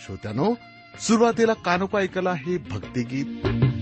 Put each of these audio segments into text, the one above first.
श्रोत्यानो सुरुवातीला कानोपा ऐकला हे भक्तिगीत.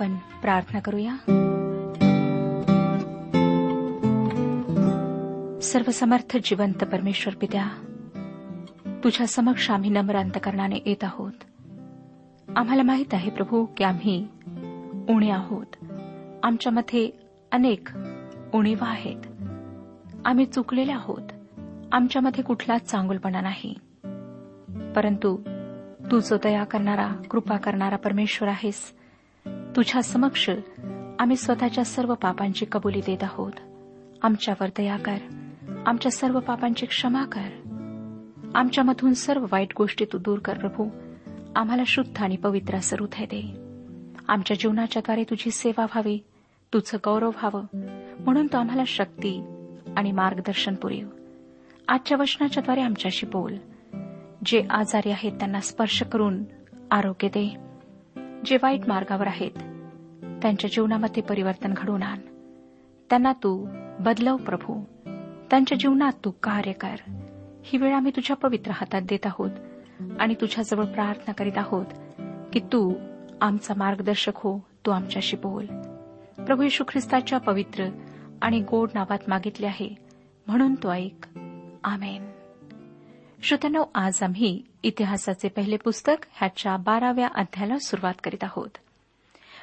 आपण प्रार्थना करूया. सर्वसमर्थ जिवंत परमेश्वर पित्या तुझ्या समक्ष आम्ही नम्र अंतकरणाने येत आहोत. आम्हाला माहीत आहे प्रभू की आम्ही उणे आहोत. आमच्यामध्ये अनेक उणीवा आहेत. आम्ही चुकलेले आहोत. आमच्यामध्ये कुठलाच चांगुलपणा नाही. परंतु तू जो दया करणारा कृपा करणारा परमेश्वर आहेस तुझ्या समक्ष आम्ही स्वतःच्या सर्व पापांची कबुली देत आहोत. आमच्यावर दया कर. आमच्या सर्व पापांची क्षमा कर. आमच्यामधून सर्व वाईट गोष्टी तू दूर कर प्रभू. आम्हाला शुद्ध आणि पवित्र असं हृदय दे. आमच्या जीवनाच्याद्वारे तुझी सेवा व्हावी तुझं गौरव व्हावं. म्हणून तू आम्हाला शक्ती आणि मार्गदर्शन पुरेव. आजच्या वचनाच्याद्वारे आमच्याशी बोल. जे आजारी आहेत त्यांना स्पर्श करून आरोग्य दे. जे वाईट मार्गावर आहेत त्यांच्या जीवनामध्ये परिवर्तन घडवून आण. त्यांना तू बदलव प्रभू. त्यांच्या जीवनात तू कार्य कर. ही वेळ आम्ही तुझ्या पवित्र हातात देत आहोत आणि तुझ्याजवळ प्रार्थना करीत आहोत की तू आमचा मार्गदर्शक हो तू आमच्याशी बोल. प्रभू येशू ख्रिस्ताच्या पवित्र आणि गोड नावात मागितले आहे म्हणून तो ऐक. आमेन. श्रोत्यानो आज आम्ही इतिहासाचे पहिले पुस्तक ह्याच्या बाराव्या अध्यायाला सुरुवात करीत आहोत.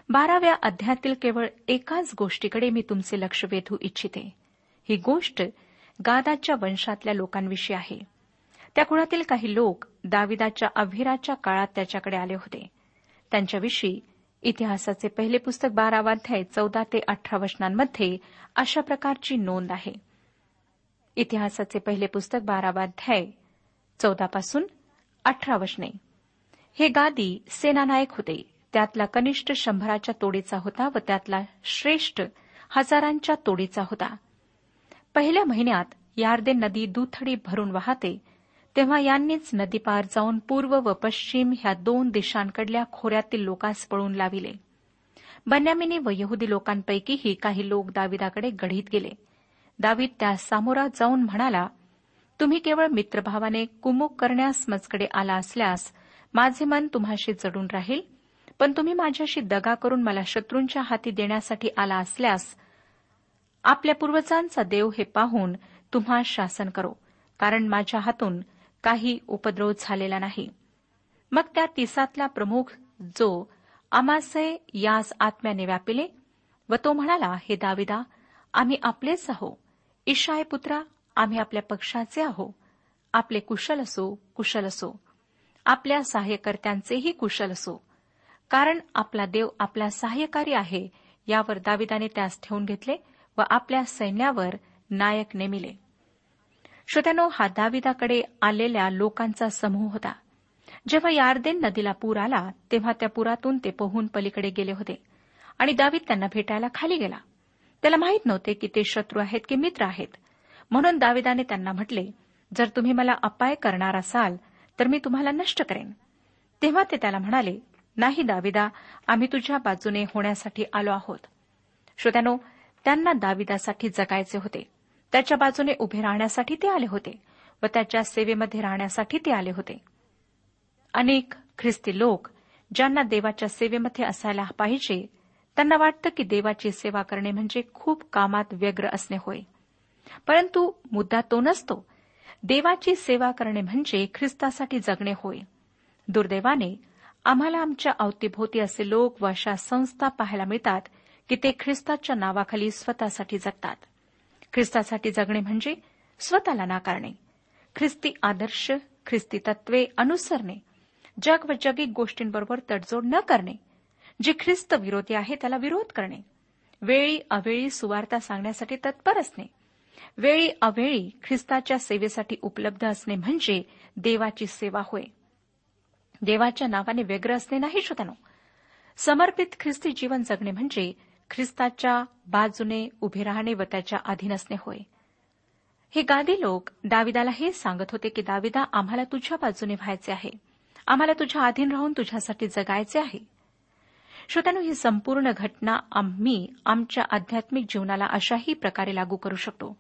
बाराव्या अध्यायातील केवळ एकाच गोष्टीकडे मी तुमचे लक्ष वेधू इच्छिते. ही गोष्ट गादाच्या वंशातल्या लोकांविषयी आहे. त्या कुळातील काही लोक दाविदाच्या अभिराच्या काळात त्याच्याकडे आले होते. त्यांच्याविषयी इतिहासाचे पहिले पुस्तक बारावाध्याय चौदा ते अठरा वचनांमध्ये अशा प्रकारची नोंद आहे. इतिहासाचे पहिले पुस्तक बारावाध्याय चौदापासून अठरा वशने. हे गादी सेनानायक होते. त्यातला कनिष्ठ शंभराच्या तोडीचा होता व त्यातला श्रेष्ठ हजारांच्या तोडीचा होता. पहिल्या महिन्यात यार्दे नदी दुथडी भरून वाहते तेव्हा यांनीच नदीपार जाऊन पूर्व व पश्चिम ह्या दोन दिशांकडल्या खोऱ्यातील लोकांस पळून लाविले. बन्यामिनी व यहुदी लोकांपैकीही काही लोक दाविदाकडे गढीत गेले. दावीद त्या सामोरा जाऊन म्हणाला तुम्ही केवळ मित्रभावाने कुमुक करण्यास मजकडे आला असल्यास माझे मन तुम्हाशी जडून राहील. पण तुम्ही माझ्याशी दगा करून मला शत्रूंच्या हाती देण्यासाठी आला असल्यास आपल्या पूर्वजांचा देव हे पाहून तुम्हा शासन करो कारण माझ्या हातून काही उपद्रव झालेला नाही. मग त्या तिसातला प्रमुख जो अमासे यास आत्म्याने व्यापिले व तो म्हणाला हे दाविदा आम्ही आपलेच आहो इशाय पुत्रा आम्ही आपल्या पक्षाचे आहो. आपले कुशल असो कुशल असो. आपल्या सहाय्यकर्त्यांचेही कुशल असो. कारण आपला देव आपला सहाय्यकारी आहे यावर दाविदाने त्यास ठेवून घेतले व आपल्या सैन्यावर नायक नेमिले. श्रोत्यानो हा दाविदाकडे आलेल्या लोकांचा समूह होता. जेव्हा यार्देन नदीला पूर आला तेव्हा त्या पुरातून ते पोहून पलीकडे गेले होते. आणि दावीद त्यांना भेटायला खाली गेला. त्याला माहीत नव्हते की ते शत्रू आहेत की मित्र आहेत. म्हणून दाविदाने त्यांना म्हटले जर तुम्ही मला अपाय करणार असाल तर मी तुम्हाला नष्ट करेन. तेव्हा ते त्याला म्हणाले नाही दाविदा आम्ही तुझ्या बाजूने होण्यासाठी आलो आहोत. श्रोत्यानो त्यांना दाविदासाठी जगायचे होते. त्याच्या बाजूने उभे राहण्यासाठी ते आले होते व त्याच्या सेवेमध्ये राहण्यासाठी ते आले होते. अनेक ख्रिस्ती लोक ज्यांना देवाच्या सेवेमध्ये असायला पाहिजे त्यांना वाटतं की देवाची सेवा करणे म्हणजे खूप कामात व्यग्र असणे होय. परंतु मुद्दा तो नसतो. देवाची सेवा करणे म्हणजे ख्रिस्तासाठी जगणे होय. दुर्दैवाने आम्हाला आमच्या अवतीभोवती असे लोक व अशा संस्था पाहायला मिळतात की ते ख्रिस्ताच्या नावाखाली स्वतःसाठी जगतात. ख्रिस्तासाठी जगणे म्हणजे स्वतःला नाकारणे. ख्रिस्ती आदर्श ख्रिस्ती तत्वे अनुसरणे. जग व जगिक गोष्टींबरोबर तडजोड न करणे. जे ख्रिस्त विरोधी आहे त्याला विरोध करणे. वेळी अवेळी सुवार्ता सांगण्यासाठी तत्पर असणे. वेळी अवेळी ख्रिस्ताच्या सेवेसाठी उपलब्ध असणे म्हणजे देवाची सेवा होय. देवाच्या नावाने व्यग्र असणे नाही श्रोतानो समर्पित ख्रिस्ती जीवन जगणे म्हणजे ख्रिस्ताच्या बाजूने उभे राहणे व त्याच्या अधीन असणे होय. हे गादी लोक दाविदाला हे सांगत होते की दाविदा आम्हाला तुझ्या बाजूने व्हायचे आहे. आम्हाला तुझ्या अधीन राहून तुझ्यासाठी जगायचे आहे. श्रोत्यानो ही संपूर्ण घटना आम्ही आमच्या आध्यात्मिक जीवनाला अशाही प्रकारे लागू करू शकतो.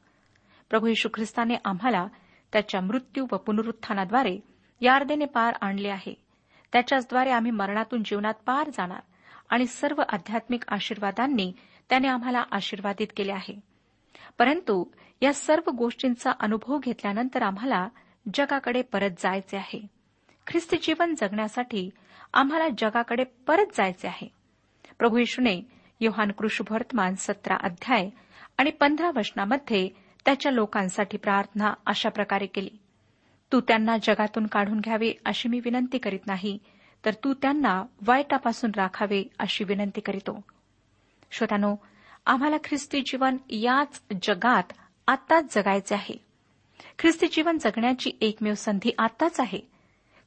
प्रभू यशू ख्रिस्ताने आम्हाला त्याच्या मृत्यू व पुनरुत्थानाद्वारे यार्देने पार आणले आहे. त्याच्याचद्वारे आम्ही मरणातून जीवनात पार जाणार आणि सर्व आध्यात्मिक आशीर्वादांनी त्याने आम्हाला आशीर्वादित केले आहे. परंतु या सर्व गोष्टींचा अनुभव घेतल्यानंतर आम्हाला जगाकडे परत जायचे आहे. ख्रिस्ती जीवन जगण्यासाठी आम्हाला जगाकडे परत जायचे आहे. प्रभू येशूने योहान कृष्णवर्तमान सतरा अध्याय आणि पंधरा वचनामध्ये त्याच्या लोकांसाठी प्रार्थना अशा प्रकारे केली. तू त्यांना जगातून काढून घ्यावे अशी मी विनंती करीत नाही तर तू त्यांना वाईटापासून राखावे अशी विनंती करीतो. श्रोतानो आम्हाला ख्रिस्ती जीवन याच जगात आत्ताच जगायचे आहे. ख्रिस्ती जीवन जगण्याची एकमेव संधी आत्ताच आहे.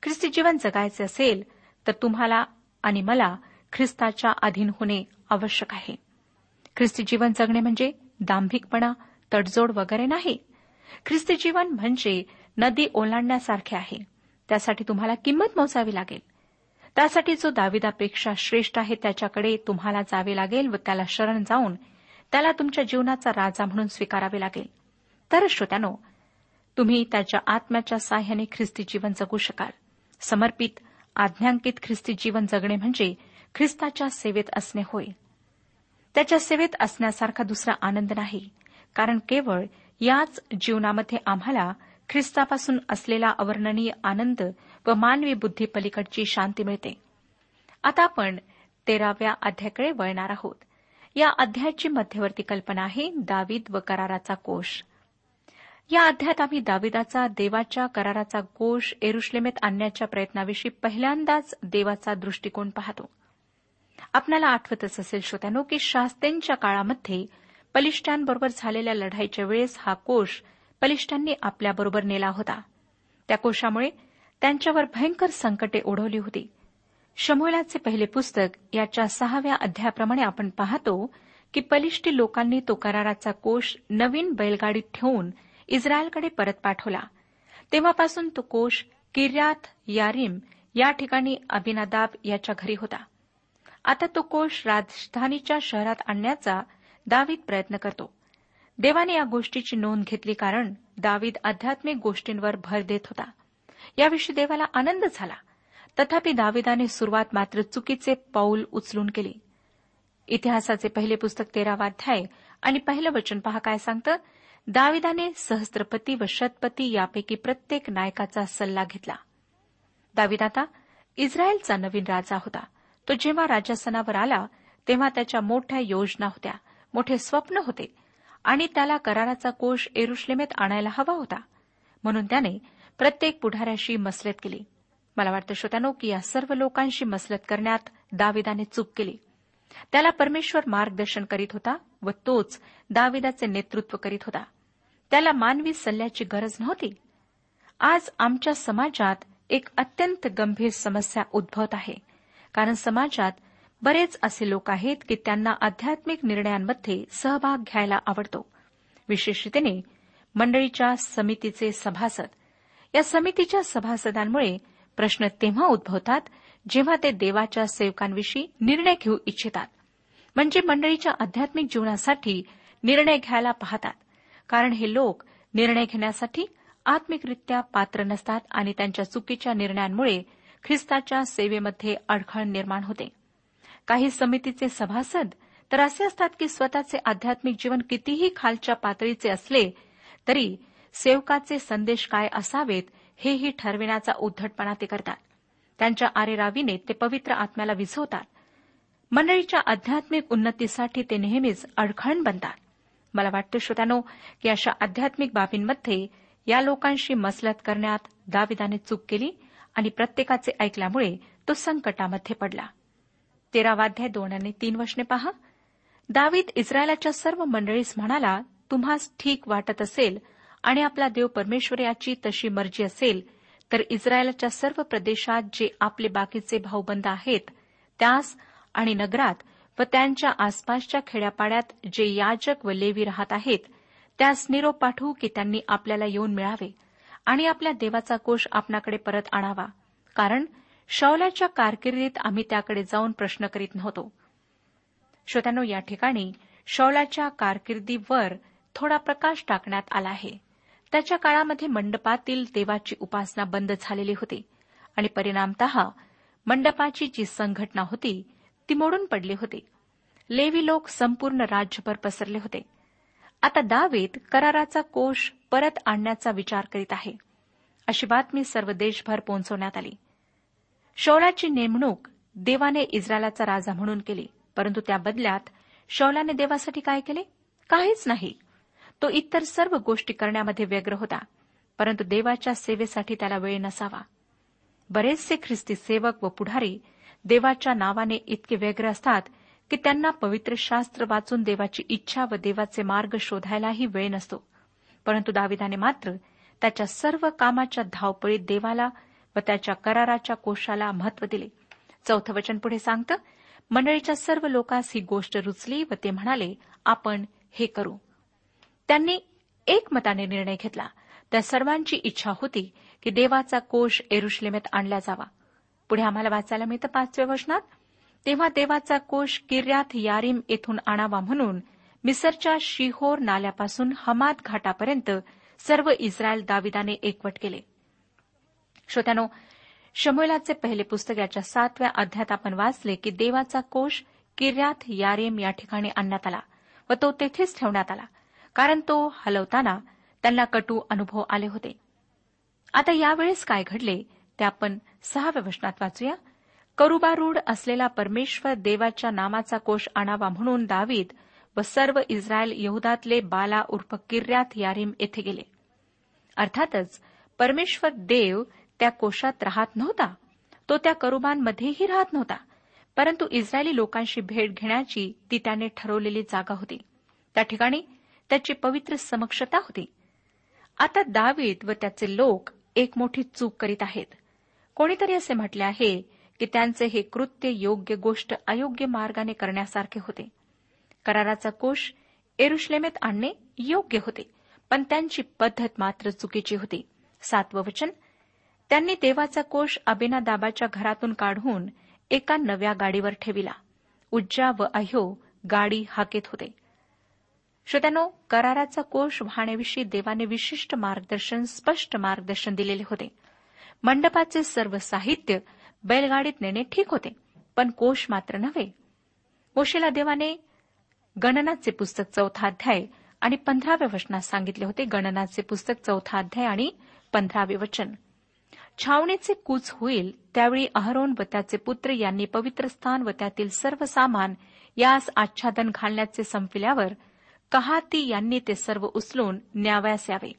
ख्रिस्ती जीवन जगायचे असेल तर तुम्हाला आणि मला ख्रिस्ताच्या अधीन होणे आवश्यक आहे. ख्रिस्ती जीवन जगणे म्हणजे दांभिकपणा तडजोड वगैरे नाही. ख्रिस्ती जीवन म्हणजे नदी ओलांडण्यासारखे आहे. त्यासाठी तुम्हाला किंमत मोजावी लागेल. त्यासाठी जो दाविदापेक्षा श्रेष्ठ आहे त्याच्याकडे तुम्हाला जावे लागेल व त्याला शरण जाऊन त्याला तुमच्या जीवनाचा राजा म्हणून स्वीकारावे लागेल. तर श्रोत्यानो तुम्ही त्याच्या आत्म्याच्या साह्याने ख्रिस्ती जीवन जगू शकाल. समर्पित आज्ञांकित ख्रिस्ती जीवन जगणे म्हणजे ख्रिस्ताच्या सेवेत असणे होय. त्याच्या सेवेत असण्यासारखा दुसरा आनंद नाही. कारण केवळ याच जीवनामध्ये आम्हाला ख्रिस्तापासून असलेला अवर्णनीय आनंद व मानवी बुद्धी पलीकडची शांती मिळते. आता आपण तेराव्या अध्यायाकडे वळणार आहोत. या अध्यायाची मध्यवर्ती कल्पना आहे दावीद व कराराचा कोश या अध्यायात आम्ही दाविदाचा देवाच्या कराराचा कोश एरुश्लेमेत आणण्याच्या प्रयत्नाविषयी पहिल्यांदाच देवाचा दृष्टिकोन पाहतो. आपल्याला आठवतच असेल श्रोत्यानो की शास्त्रेंच्या काळामध्ये पलिष्ठांबरोबर झालेल्या लढाईच्या वेळेस हा कोश पलिष्ठांनी आपल्याबरोबर नेला होता. त्या कोशामुळे त्यांच्यावर भयंकर संकटे ओढवली होती. शमोलाचे पहिले पुस्तक याच्या सहाव्या अध्यायाप्रमाणे आपण पाहतो की बलिष्ठी लोकांनी तो कराराचा कोश नवीन बैलगाडीत ठेवून इस्रायलकडे परत पाठवला. तेव्हापासून तो कोश किर्यात यारीम या ठिकाणी अभिनादाब याच्या घरी होता. आता तो कोश राजधानीच्या शहरात आणण्याचा दावीद प्रयत्न करतो. देवाने या गोष्टीची नोंद घेतली कारण दावीद आध्यात्मिक गोष्टींवर भर देत होता. याविषयी देवाला आनंद झाला. तथापि दाविदाने सुरुवात मात्र चुकीचे पाऊल उचलून केली. इतिहासाचे पहिले पुस्तक तेरावा अध्याय आणि पहिलं वचन पहा काय सांगतं? दाविदाने सहस्त्रपती व शतपती यापैकी प्रत्येक नायकाचा सल्ला घेतला. दाविद आता इस्रायलचा नवीन राजा होता. तो जेव्हा राजासनावर आला तेव्हा त्याच्या मोठ्या योजना होत्या. मोठे स्वप्न होते आणि त्याला कराराचा कोश एरुश्लेमेत आणायला हवा होता. म्हणून त्याने प्रत्येक पुढाऱ्याशी मसलत केली. मला वाटतं श्रोत्यानो की या सर्व लोकांशी मसलत करण्यात दाविदाने चूक केली. त्याला परमेश्वर मार्गदर्शन करीत होता व तोच दाविदाचे नेतृत्व करीत होता. त्याला मानवी सल्ल्याची गरज नव्हती. आज आमच्या समाजात एक अत्यंत गंभीर समस्या उद्भवत आहे. कारण समाजात बरेच असे लोक आहेत की त्यांना आध्यात्मिक निर्णयांमध्ये सहभाग घ्यायला आवडतो. विशेषतेने मंडळीच्या समितीचे सभासद. या समितीच्या सभासदांमुळे प्रश्न तेव्हा उद्भवतात जेव्हा ते देवाच्या सेवकांविषयी निर्णय घेऊ इच्छितात. म्हणजे मंडळीच्या आध्यात्मिक जीवनासाठी निर्णय घ्यायला पाहतात. कारण हे लोक निर्णय घेण्यासाठी आत्मिकरित्या पात्र नसतात आणि त्यांच्या चुकीच्या निर्णयांमुळे ख्रिस्ताच्या सेवेमध्ये अडखळ निर्माण होते. काही समितीचे सभासद तर असे असतात की स्वतःचे आध्यात्मिक जीवन कितीही खालच्या पातळीचे असले तरी सेवकाचे संदेश काय असावेत हेही ठरविण्याचा उद्धटपणा ते करतात. त्यांच्या आरेरावीने ते पवित्र आत्म्याला विझवतात. मंडळीच्या आध्यात्मिक उन्नतीसाठी ते नेहमीच अडखण बनतात. मला वाटतं श्रोत्यानो की अशा आध्यात्मिक बाबींमध्ये या लोकांशी मसलत करण्यात दाविदाने चूक केली आणि प्रत्येकाचे ऐकल्यामुळे तो संकटामध्ये पडला. तेरावाध्याय दोन आणि तीन वशने पहा. दावीद इस्रायलाच्या सर्व मंडळीस म्हणाला तुम्हास ठीक वाटत असेल आणि आपला देव परमेश्वर याची तशी मर्जी असेल तर इस्रायलाच्या सर्व प्रदेशात जे आपले बाकीचे भाऊबंद आहेत त्यास आणि नगरात व त्यांच्या आसपासच्या खेड्यापाड्यात जे याजक व लेवी राहत आहेत त्यास निरोप पाठवू की त्यांनी आपल्याला येऊन मिळावे आणि आपल्या देवाचा कोष आपणाकडे परत आणावा. कारण शौलाच्या कारकिर्दीत आम्ही त्याकडे जाऊन प्रश्न करीत नव्हतो. श्रोत्यानो या ठिकाणी शौलाच्या कारकिर्दीवर थोडा प्रकाश टाकण्यात आला आहे. त्याच्या काळामध्ये मंडपातील देवाची उपासना बंद झालेली होती आणि परिणामत मंडपाची जी संघटना होती ती मोडून पडली होती. लेवी लोक संपूर्ण राज्यभर पसरले होते. आता दावेत कराराचा कोष परत आणण्याचा विचार करीत आहे. अशी बातमी सर्व देशभर पोहोचवण्यात आली. शौलाची नेमणूक देवाने इस्रायलाचा राजा म्हणून केली. परंतु त्या बदल्यात शौलाने देवासाठी काय केले? काहीच नाही. तो इतर सर्व गोष्टी करण्यामध्ये व्यग्र होता. परंतु देवाच्या सेवेसाठी त्याला वेळ नसावा. बरेचसे ख्रिस्ती सेवक व पुढारी देवाच्या नावाने इतके व्यग्र असतात की त्यांना पवित्र शास्त्र वाचून देवाची इच्छा व देवाचे मार्ग शोधायलाही वेळ नसतो. परंतु दाविदाने मात्र त्याच्या सर्व कामाच्या धावपळीत देवाला व त्याच्या कराराच्या कोशाला महत्त्व दिले. चौथं वचन पुढे सांगतं मंडळीच्या सर्व लोकांस ही गोष्ट रुचली व ते म्हणाले आपण हे करू. त्यांनी एकमताने निर्णय घेतला. त्या सर्वांची इच्छा होती की देवाचा कोश एरुश्लेमेत आणला जावा. पुढे आम्हाला वाचायला मिळतं पाचव्या वचनात तेव्हा देवाचा कोश किर्यात यारीम येथून आणावा म्हणून मिसरच्या शिहोर नाल्यापासून हमाद घाटापर्यंत सर्व इस्रायल दाविदाने एकवट केले. श्रोत्यानो शमुएलाचे पहिले पुस्तक याच्या सातव्या अध्यात आपण वाचले की देवाचा कोश किर्यात यारेम या ठिकाणी आणण्यात आला व तो तेथेच ठेवण्यात आला. कारण तो हलवताना त्यांना कटू अनुभव आले होते. आता यावेळेस काय घडले ते आपण सहाव्या वचनात वाचूया. करुबारूढ असलेला परमेश्वर देवाच्या नामाचा कोश आणावा म्हणून दावीद व सर्व इस्रायल यहुदातले बाला उर्फ किर्यात यारीम येथे गेले. अर्थातच परमेश्वर देव त्या कोशात राहत नव्हता. तो त्या करुबांमध्येही राहत नव्हता. परंतु इस्रायली लोकांशी भेट घेण्याची ती त्याने ठरवलेली जागा होती. त्या ठिकाणी त्याची पवित्र समक्षता होती. आता दावीद व त्याचे लोक एक मोठी चूक करीत आहेत. कोणीतरी असे म्हटले आहे की त्यांचे हे कृत्य योग्य गोष्ट अयोग्य मार्गाने करण्यासारखे होते. कराराचा कोश एरुश्लेमेत आणणे योग्य होते पण त्यांची पद्धत मात्र चुकीची होती. सातवं वचन त्यांनी देवाचा कोश अबिनादाबाच्या घरातून काढून एका नव्या गाडीवर ठेविला. उज्जा व अह्यो गाडी हाकेत होते. श्रोत्यानो कराराचा कोश वाहण्याविषयी देवाने विशिष्ट मार्गदर्शन स्पष्ट मार्गदर्शन दिलेले होते. मंडपाचे सर्व साहित्य बैलगाडीत नेणे ठीक होते पण कोश मात्र नव्हे. मोशेला देवाने गणनाचे पुस्तक चौथा अध्याय आणि पंधराव्या वचनात सांगितले होते. गणनाचे पुस्तक चौथा अध्याय आणि पंधरावे वचन. छावणीचे कूच होईल त्यावेळी अहरोन व त्याचे पुत्र यांनी पवित्र स्थान व त्यातील सर्व सामान यास आच्छादन घालण्याचे संपल्यावर कहाती यांनी ते सर्व उचलून न्यावयास यावे.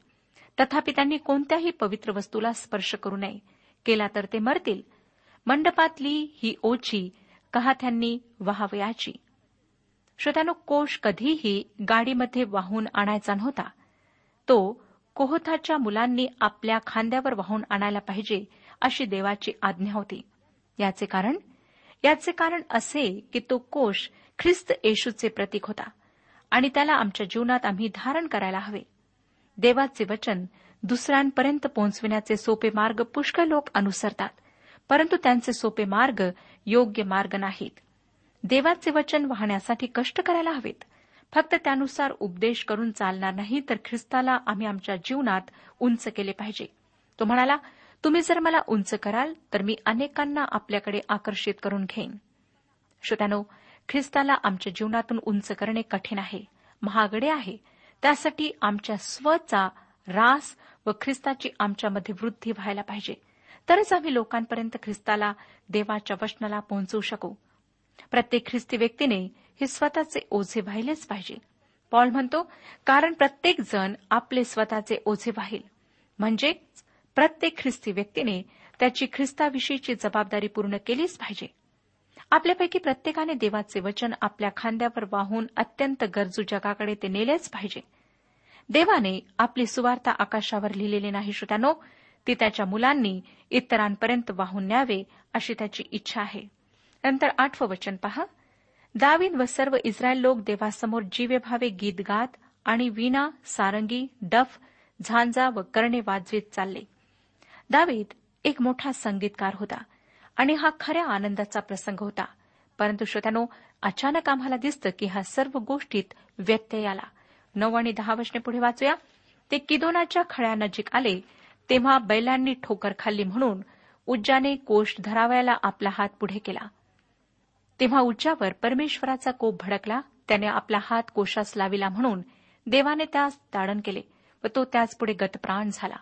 तथापि त्यांनी कोणत्याही पवित्र वस्तूला स्पर्श करू नये. केला तर ते मरतील. मंडपातली ही ओची कहात्यांनी व्हावयाची श्रोत्यानो कोश कधीही गाडीमध्ये वाहून आणायचा नव्हता. तो कोहथाच्या मुलांनी आपल्या खांद्यावर वाहून आणायला पाहिजे अशी देवाची आज्ञा होती. याचे कारण? याचे कारण असे की तो कोश ख्रिस्त येशूचे प्रतीक होता आणि त्याला आमच्या जीवनात आम्ही धारण करायला हवे. देवाचे वचन दुसऱ्यांपर्यंत पोहोचविण्याचे सोपे मार्ग पुष्कळ लोक अनुसरतात परंतु त्यांचे सोपे मार्ग योग्य मार्ग नाहीत. देवाचे वचन वाहण्यासाठी कष्ट करायला हवेत. फक्त त्यानुसार उपदेश करून चालणार नाही तर ख्रिस्ताला आम्ही आमच्या जीवनात उंच केले पाहिजे. तो म्हणाला तुम्ही जर मला उंच कराल तर मी अनेकांना आपल्याकडे आकर्षित करून घेईन. श्रोत्यानो ख्रिस्ताला आमच्या जीवनातून उंच करणे कठीण आहे महागडे आहे. त्यासाठी आमच्या स्वचा रास व ख्रिस्ताची आमच्यामध्ये वृद्धी व्हायला पाहिजे. तरच आम्ही लोकांपर्यंत ख्रिस्ताला देवाच्या वचनाला पोहोचवू शकू. प्रत्येक ख्रिस्ती व्यक्तीने हे स्वतःचे ओझे वाहिलेच पाहिजे. पॉल म्हणतो कारण प्रत्येक जण आपले स्वतःचे ओझे वाहील म्हणजे प्रत्येक ख्रिस्ती व्यक्तीने त्याची ख्रिस्ताविषयीची जबाबदारी पूर्ण केलीच पाहिजे. आपल्यापैकी प्रत्येकाने देवाचे वचन आपल्या खांद्यावर वाहून अत्यंत गरजू जगाकडे ते नेलेच पाहिजे. देवाने आपली सुवार्ता आकाशावर लिहिलेली नाही श्रोत्यानो ती त्याच्या मुलांनी इतरांपर्यंत वाहून न्यावे अशी त्याची इच्छा आहे. नंतर आठवं वचन पहा. दावीद व सर्व इस्रायल लोक देवासमोर जीवे भावे गीत गात आणि वीणा सारंगी डफ झांजा व करणे वाजवीत चालले. दावीद एक मोठा संगीतकार होता आणि हा खऱ्या आनंदाचा प्रसंग होता. परंतु श्रोत्यानो अचानक आम्हाला दिसतं की हा सर्व गोष्टीत व्यत्यय आला. नऊ आणि दहा वचने पुढे वाचूया. ते किदोनाच्या खळ्यानजीक आले तेव्हा बैलांनी ठोकर खाल्ली म्हणून उज्जाने कोष धरावयाला आपला हात पुढे केला. तेव्हा उच्चावर परमेश्वराचा कोप भडकला त्याने आपला हात कोशास लाविला म्हणून देवाने त्यास ताडण केले व तो त्याचपुढे गतप्राण झाला.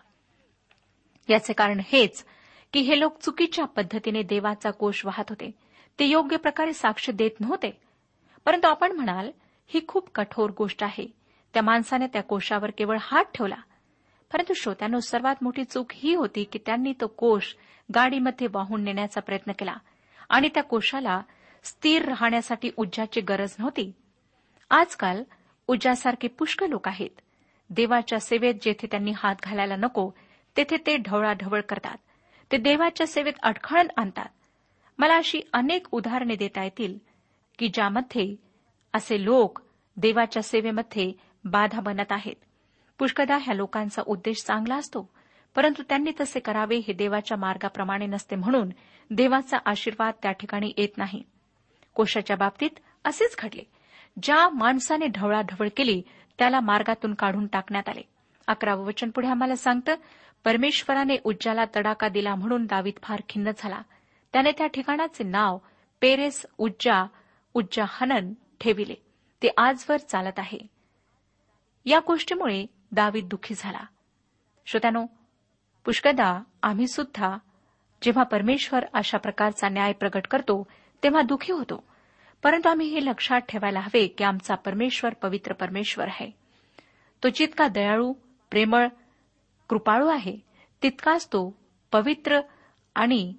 याचे कारण हेच की हे लोक चुकीच्या पद्धतीने देवाचा कोश वाहत होते. ते योग्य प्रकारे साक्ष देत नव्हते. परंतु आपण म्हणाल ही खूप कठोर गोष्ट आहे. त्या माणसाने त्या कोशावर केवळ हात ठेवला. परंतु श्रोत्यानो सर्वात मोठी चूक ही होती की त्यांनी तो कोश गाडीमध्ये वाहून नेण्याचा प्रयत्न केला आणि त्या कोशाला स्थिर राहण्यासाठी उज्जाची गरज नव्हती. आजकाल उज्जासारखे पुष्कळ लोक आहेत. देवाच्या सेवेत जेथे त्यांनी हात घालायला नको तेथे ते ढवळाढवळ करतात. ते देवाच्या सेवेत अडखळण आणतात. मला अशी अनेक उदाहरणे देता येतील की ज्यामध्ये असे लोक देवाच्या सेवेमध्ये बाधा बनत आहेत. पुष्कदा ह्या लोकांचा उद्देश चांगला असतो परंतु त्यांनी तसे करावे हे देवाच्या मार्गाप्रमाणे नसते म्हणून देवाचा आशीर्वाद त्या ठिकाणी येत नाही. कोशाच्या बाबतीत असेच घडले. ज्या माणसाने ढवळाढवळ केली त्याला मार्गातून काढून टाकण्यात आले. अकरावं वचन पुढे आम्हाला सांगतं परमेश्वराने उज्जाला तडाका दिला म्हणून दावीत फार खिन्न झाला. त्याने त्या ठिकाणाचे नाव पेरेस उज्जा उज्जा हनन ठेविले. ते आजवर चालत आहे. या गोष्टीमुळे दावीत दुःखी झाला. श्रोत्यानो पुष्कदा आम्ही सुद्धा जेव्हा परमेश्वर अशा प्रकारचा न्याय प्रगट करतो तेव्हा दुःखी होतो. परंतु आम्ही हे लक्षात ठेवायला हवे की आमचा परमेश्वर पवित्र परमेश्वर आहे. तो जितका दयाळू प्रेमळ कृपाळू आहे तितकाच तो पवित्र आणि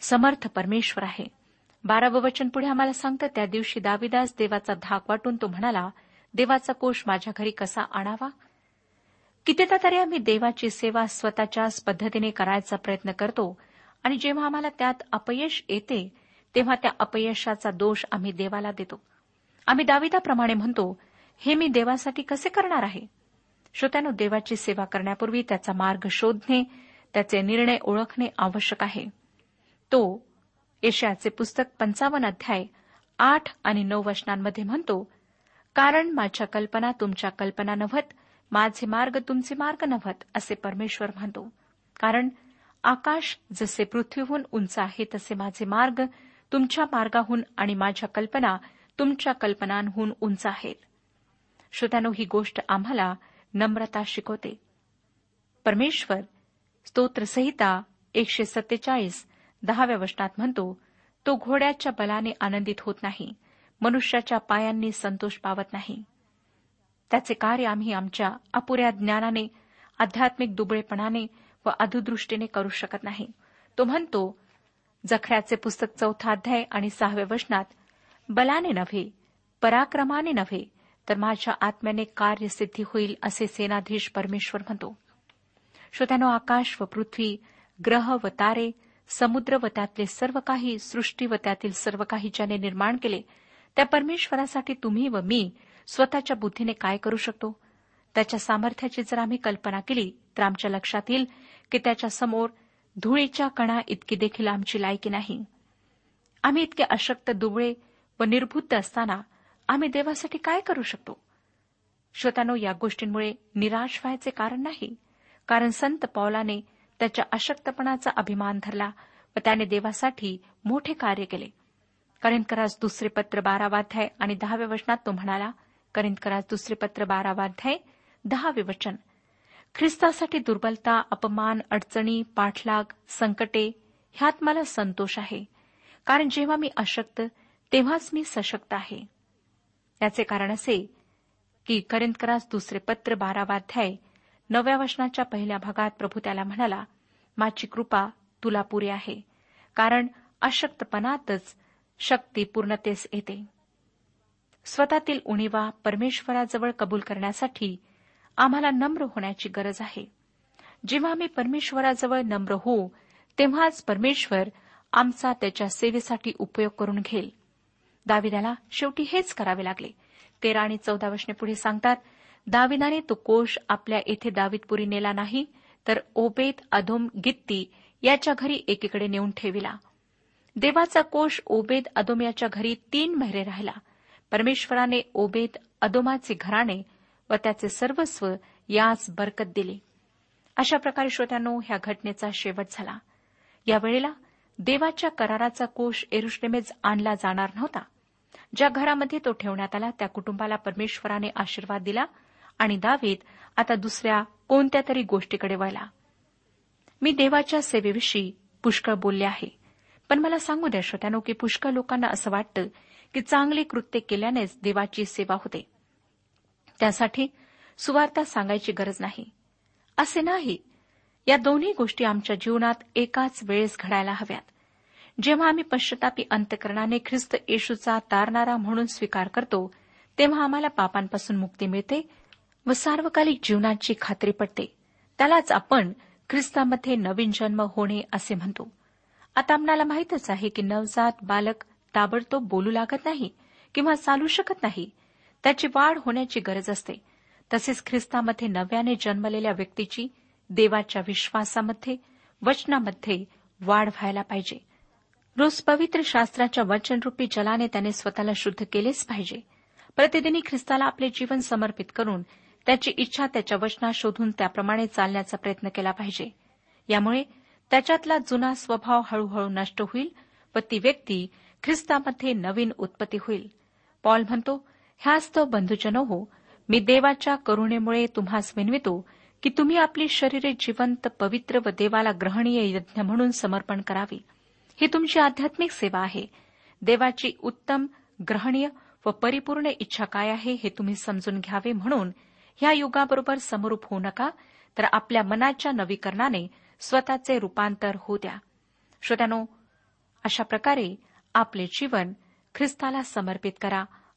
समर्थ परमेश्वर आहे. बारावं वचन पुढे आम्हाला सांगतं त्या दिवशी दाविदास देवाचा धाक वाटून तो म्हणाला देवाचा कोष माझ्या घरी कसा आणावा? कितीदा तरी आम्ही देवाची सेवा स्वतःच्याच पद्धतीने करायचा प्रयत्न करतो आणि जेव्हा आम्हाला त्यात अपयश येते तेव्हा त्या अपयशाचा दोष आम्ही देवाला देतो. आम्ही दाविदाप्रमाणे म्हणतो हे मी देवासाठी कसे करणार आहे? श्रोत्यानो देवाची सेवा करण्यापूर्वी त्याचा मार्ग शोधणे त्याचे निर्णय ओळखणे आवश्यक आहे. तो यशयाचे पुस्तक पंचावन्न अध्याय आठ आणि नऊ वचनांमध्ये म्हणतो कारण माझ्या कल्पना तुमच्या कल्पना नव्हत माझे मार्ग तुमचे मार्ग नव्हत असे परमेश्वर म्हणतो. कारण आकाश जसे पृथ्वीहून उंच आहे तसे माझे मार्ग तुमच्या मार्गाहून आणि माझ्या कल्पना तुमच्या कल्पनांहून उंच आहेत. श्रोत्यानो ही गोष्ट आम्हाला नम्रता शिकवते. परमेश्वर स्तोत्रसहिता एकशे सत्तेचाळीस दहाव्या वचनात म्हणतो तो घोड्याच्या बलाने आनंदित होत नाही मनुष्याच्या पायांनी संतोष पावत नाही. त्याचे कार्य आम्ही आमच्या अपुऱ्या ज्ञानाने आध्यात्मिक दुबळेपणाने व अधुदृष्टीने करू शकत नाही. तो म्हणतो जखऱ्याचे पुस्तक चौथा अध्याय आणि सहाव्या वचनात बलाने नव्हे पराक्रमाने नव्हे तर माझ्या आत्म्याने कार्यसिद्धी होईल असे सेनाधीश परमेश्वर म्हणतो. श्रोत्यानो आकाश व पृथ्वी ग्रह व तारे समुद्र व त्यातले सर्व काही सृष्टी व त्यातील सर्व काही ज्याने निर्माण केले त्या परमेश्वरासाठी तुम्ही व मी स्वतःच्या बुद्धीने काय करू शकतो? त्याच्या सामर्थ्याची जर आम्ही कल्पना केली तर आमच्या लक्षात येईल की त्याच्यासमोर धुळीच्या कणा इतकी देखील आमची लायकी नाही. आम्ही इतके अशक्त दुबळे व निर्बुद्ध असताना आम्ही देवासाठी काय करू शकतो? श्रोतानो या गोष्टींमुळे निराश व्हायचे कारण नाही. कारण संत पौलाने त्याच्या अशक्तपणाचा अभिमान धरला व त्याने देवासाठी मोठे कार्य केले. करिंदकरास दुसरे पत्र बारावाध्याय आणि दहाव्या वचनात तो म्हणाला करिंदकरास दुसरे पत्र बारावाध्याय दहावे वचन ख्रिस्तासाठी दुर्बलता अपमान अडचणी पाठलाग संकटे ह्यात मला संतोष आहे. कारण जेव्हा मी अशक्त तेव्हाच मी सशक्त आहे. याचे कारण असे की करिंदकरास दुसरे पत्र बारावाध्याय नव्या वचनाच्या पहिल्या भागात प्रभू त्याला म्हणाला माझी कृपा तुला पुरे आहे. कारण अशक्तपणातच शक्ती पूर्णतेस येते. स्वतःतील उणीवा परमेश्वराजवळ कबूल करण्यासाठी आम्हाला नम्र होण्याची गरज आहे. जेव्हा आम्ही परमेश्वराजवळ नम्र होऊ तेव्हाच परमेश्वर आमचा त्याच्या सेवेसाठी उपयोग करून घेईल. दाविदाला शेवटी हेच करावे लागले. तेरा आणि चौदा वशने पुढे सांगतात दाविदाने तो कोश आपल्या येथे दावीदपुरी नेला नाही तर ओबेद अधोम गित्ती याच्या घरी एकीकडे नेऊन ठेविला. देवाचा कोश ओबेद अदोम याच्या घरी तीन महिने राहिला. परमेश्वराने ओबेद अदोमाचे घराणे व त्याचे सर्वस्व याच बरकत दिली. अशा प्रकारे श्रोत्यानो ह्या घटनेचा शेवट झाला. यावेळेला देवाच्या कराराचा कोष एरुश्लेमेज आणला जाणार नव्हता. ज्या घरामध्ये तो ठेवण्यात आला त्या कुटुंबाला परमेश्वराने आशीर्वाद दिला आणि दावीत आता दुसऱ्या कोणत्या तरी गोष्टीकडे वळला. मी देवाच्या सेवेविषयी पुष्कळ बोलले आहे. पण मला सांगू द्या श्रोत्यानो की पुष्कळ लोकांना असं वाटतं की चांगली कृत्य केल्यानेच देवाची सेवा होते. त्यासाठी सुवार्ता सांगायची गरज नाही. असे नाही. या दोन्ही गोष्टी आमच्या जीवनात एकाच वेळेस घडायला हव्यात. जेव्हा आम्ही पश्चतापी अंतकरणाने ख्रिस्त येशूचा तारणारा म्हणून स्वीकार करतो तेव्हा आम्हाला पापांपासून मुक्ती मिळते व सार्वकालिक जीवनाची खात्री पडते. त्यालाच आपण ख्रिस्तामध्ये नवीन जन्म होणे असे म्हणतो. आता आपणाला माहीतच आहे की नवजात बालक ताबडतोब बोलू लागत नाही किंवा चालू शकत नाही. त्याची वाढ होण्याची गरज असते. तसेच ख्रिस्तामध्ये नव्याने जन्मलेल्या व्यक्तीची देवाच्या विश्वासामध्ये वचनामध्ये वाढ व्हायला पाहिजे. रोज पवित्र शास्त्राच्या वचनरूपी जलाने त्याने स्वतःला शुद्ध केलेच पाहिजे. प्रतिदिनी ख्रिस्ताला आपले जीवन समर्पित करून त्याची इच्छा त्याच्या वचनात शोधून त्याप्रमाणे चालण्याचा प्रयत्न केला पाहिजे. यामुळे त्याच्यातला जुना स्वभाव हळूहळू नष्ट होईल व ती व्यक्ती ख्रिस्तामध्ये नवीन उत्पत्ती होईल. पॉल म्हणतो ह्यास्त बंधुजनो हो मी देवाच्या करुणेमुळे तुम्हास विनवितो की तुम्ही आपली शरीरे जिवंत पवित्र व देवाला ग्रहणीय यज्ञ म्हणून समर्पण करावी. ही तुमची आध्यात्मिक सेवा आहे. देवाची उत्तम ग्रहणीय व परिपूर्ण इच्छा काय आहे हे तुम्ही समजून घ्यावे म्हणून ह्या युगाबरोबर समरूप होऊ नका तर आपल्या मनाच्या नवीकरणाने स्वतःचे रूपांतर होऊ द्या. श्रोत्यानो अशा प्रकारे आपले जीवन ख्रिस्ताला समर्पित करा.